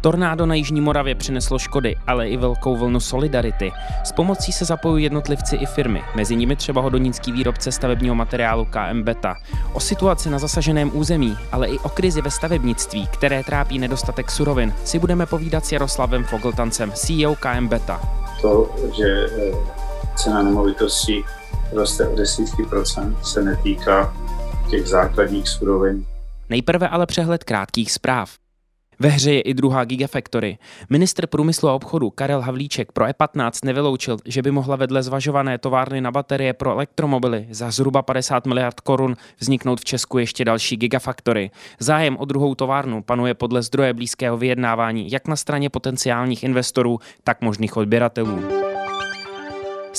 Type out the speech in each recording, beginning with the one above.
Tornádo na Jižní Moravě přineslo škody, ale i velkou vlnu solidarity. S pomocí se zapojují jednotlivci i firmy, mezi nimi třeba hodonický výrobce stavebního materiálu KM Beta. O situaci na zasaženém území, ale i o krizi ve stavebnictví, které trápí nedostatek surovin, si budeme povídat s Jaroslavem Fogltancem, CEO KM Beta. To, že eh, cena nemovitostí roste o desítky procent, se netýká těch základních surovin. Nejprve ale přehled krátkých zpráv. Ve hře je i druhá Gigafactory. Ministr průmyslu a obchodu Karel Havlíček pro E15 nevyloučil, že by mohla vedle zvažované továrny na baterie pro elektromobily za zhruba 50 miliard korun vzniknout v Česku ještě další Gigafactory. Zájem o druhou továrnu panuje podle zdroje blízkého vyjednávání jak na straně potenciálních investorů, tak možných odběratelů.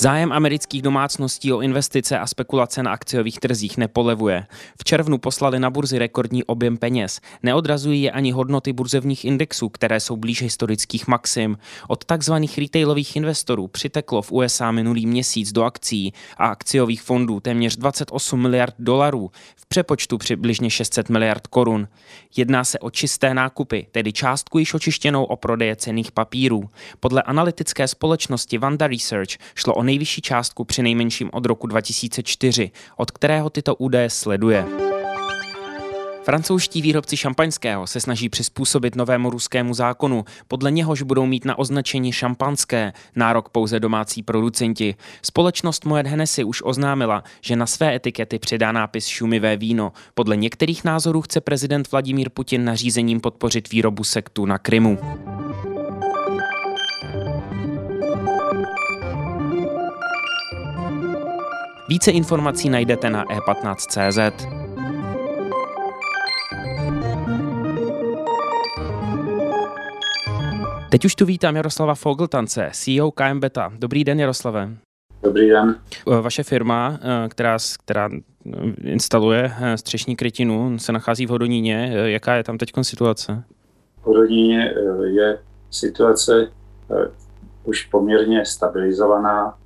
Zájem amerických domácností o investice a spekulace na akciových trzích nepolevuje. V červnu poslali na burzy rekordní objem peněz. Neodrazují je ani hodnoty burzevních indexů, které jsou blíž historických maxim. Od tzv. retailových investorů přiteklo v USA minulý měsíc do akcí a akciových fondů téměř 28 miliard dolarů, v přepočtu přibližně 600 miliard korun. Jedná se o čisté nákupy, tedy částku již očištěnou o prodeje cených papírů. Podle analytické společnosti Vanda Research šlo o nejvyšší částku při nejmenším od roku 2004, od kterého tyto údaje sleduje. Francouzští výrobci šampaňského se snaží přizpůsobit novému ruskému zákonu, podle něhož budou mít na označení šampanské nárok pouze domácí producenti. Společnost Moet Hennessy už oznámila, že na své etikety přidá nápis šumivé víno. Podle některých názorů chce prezident Vladimír Putin nařízením podpořit výrobu sektu na Krymu. Více informací najdete na e15.cz. Teď už tu vítám Jaroslava Fogltance, CEO KM Beta. Dobrý den, Jaroslave. Dobrý den. Vaše firma, která, která instaluje střešní krytinu, se nachází v Hodoníně. Jaká je tam teď situace? V Hodoníně je situace už poměrně stabilizovaná.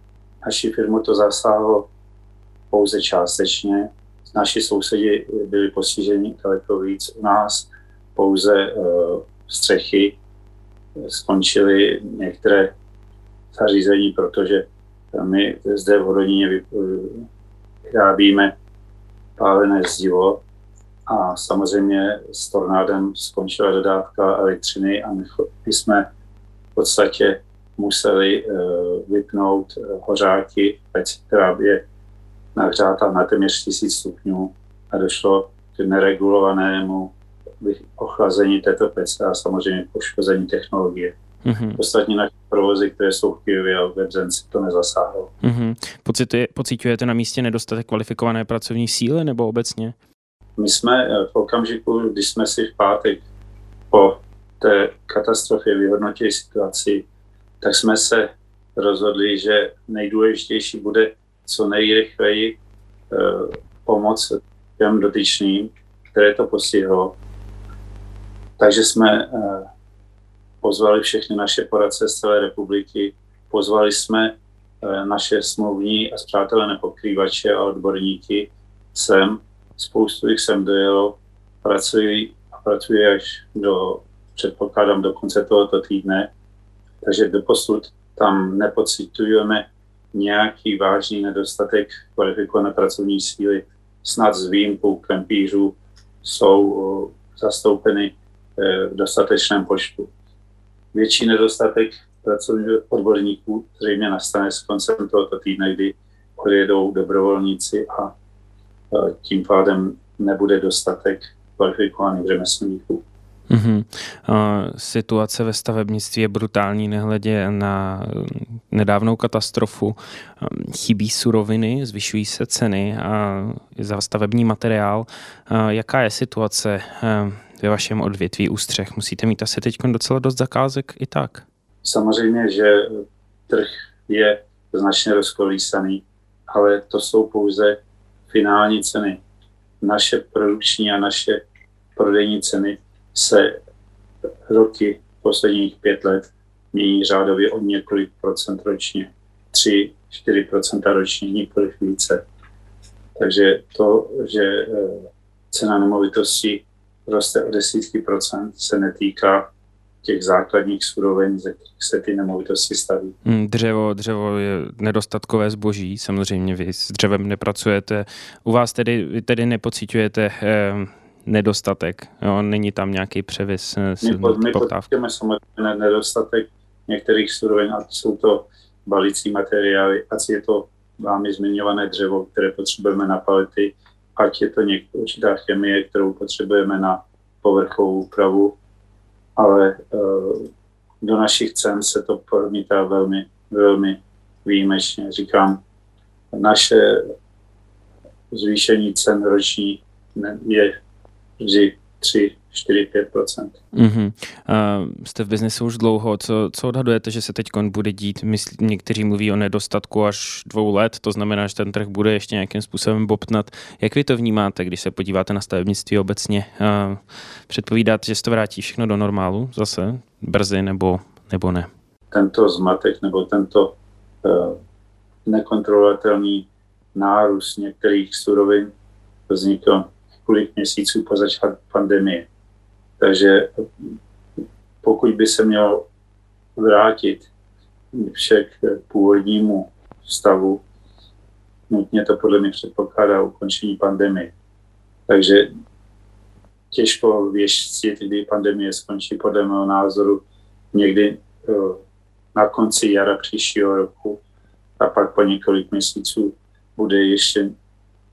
Naši firmu to zasáhlo pouze částečně. Naši sousedi byli postiženi daleko víc. U nás pouze uh, střechy skončily některé zařízení, protože my zde v Horoníně vyrábíme pálené zdivo a samozřejmě s tornádem skončila dodávka elektřiny a my jsme v podstatě museli vypnout hořáky, která je nahřátá na téměř 1000 stupňů a došlo k neregulovanému ochlazení této pece a samozřejmě poškození technologie. Mm-hmm. Ostatní naše provozy, které jsou v Kijevě a v Bebzenci, to nezasáhlo. Mm-hmm. Pocitujete na místě nedostatek kvalifikované pracovní síly nebo obecně? My jsme eh, v okamžiku, když jsme si v pátek po té katastrofě vyhodnotili situaci, tak jsme se rozhodli, že nejdůležitější bude co nejrychleji eh, pomoct těm dotyčným, které to postihlo. Takže jsme eh, pozvali všechny naše poradce z celé republiky, pozvali jsme eh, naše smluvní a zpřátelené pokrývače a odborníky sem. Spoustu jich sem dojelo, pracují a pracují až do, předpokládám, do konce tohoto týdne. Takže doposud tam nepocitujeme nějaký vážný nedostatek kvalifikované pracovní síly, snad s výjimkou krempířů, jsou zastoupeny e, v dostatečném počtu. Větší nedostatek pracovních odborníků zřejmě nastane s koncem tohoto týdne, kdy odjedou dobrovolníci a e, tím pádem nebude dostatek kvalifikovaných řemeslníků. Mm-hmm. Situace ve stavebnictví je brutální, nehledě na nedávnou katastrofu. Chybí suroviny, zvyšují se ceny a za stavební materiál. Jaká je situace ve vašem odvětví ústřech? Musíte mít asi teď docela dost zakázek i tak. Samozřejmě, že trh je značně rozkolísaný, ale to jsou pouze finální ceny. Naše produkční a naše prodejní ceny se roky posledních pět let mění řádově o několik procent ročně. 3-4% ročně, nikoliv více. Takže to, že eh, cena nemovitosti roste o desítky procent, se netýká těch základních surovin, ze kterých se ty nemovitosti staví. Hmm, dřevo, dřevo je nedostatkové zboží, samozřejmě vy s dřevem nepracujete. U vás tedy, tedy nepocitujete eh, nedostatek, jo? není tam nějaký převis eh, My, po, my samozřejmě nedostatek některých surovin, a jsou to balící materiály, ať je to vámi zmiňované dřevo, které potřebujeme na palety, ať je to něk- určitá chemie, kterou potřebujeme na povrchovou úpravu, ale uh, do našich cen se to promítá velmi, velmi výjimečně. Říkám, naše zvýšení cen roční je vždy 3, 4-5% mm-hmm. Jste v biznesu už dlouho. Co, co odhadujete, že se teď bude dít? Myslí, někteří mluví o nedostatku až dvou let, to znamená, že ten trh bude ještě nějakým způsobem bobtnat. Jak vy to vnímáte, když se podíváte na stavebnictví obecně? Předpovídáte, že se to vrátí všechno do normálu zase brzy nebo, nebo ne? Tento zmatek nebo tento uh, nekontrolovatelný nárůst některých surovin vznikl několik měsíců po začátku pandemie. Takže pokud by se měl vrátit vše k původnímu stavu, nutně to podle mě předpokládá ukončení pandemie. Takže těžko věštit, kdy pandemie skončí podle mého názoru někdy eh, na konci jara příštího roku a pak po několik měsíců bude ještě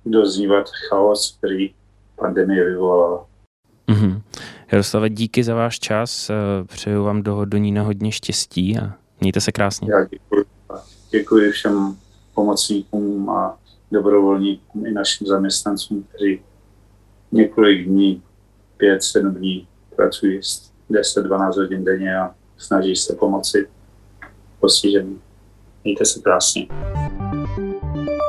doznívat chaos, který pandemie vyvolala. Mm-hmm. Jaroslave, díky za váš čas, eh, přeju vám do Hodonína hodně štěstí a mějte se krásně. Já děkuji. Děkuji všem pomocníkům a dobrovolníkům i našim zaměstnancům, kteří několik dní, pět, sedm dní pracují 10-12 hodin denně a snaží se pomoci postiženým. Mějte se krásně.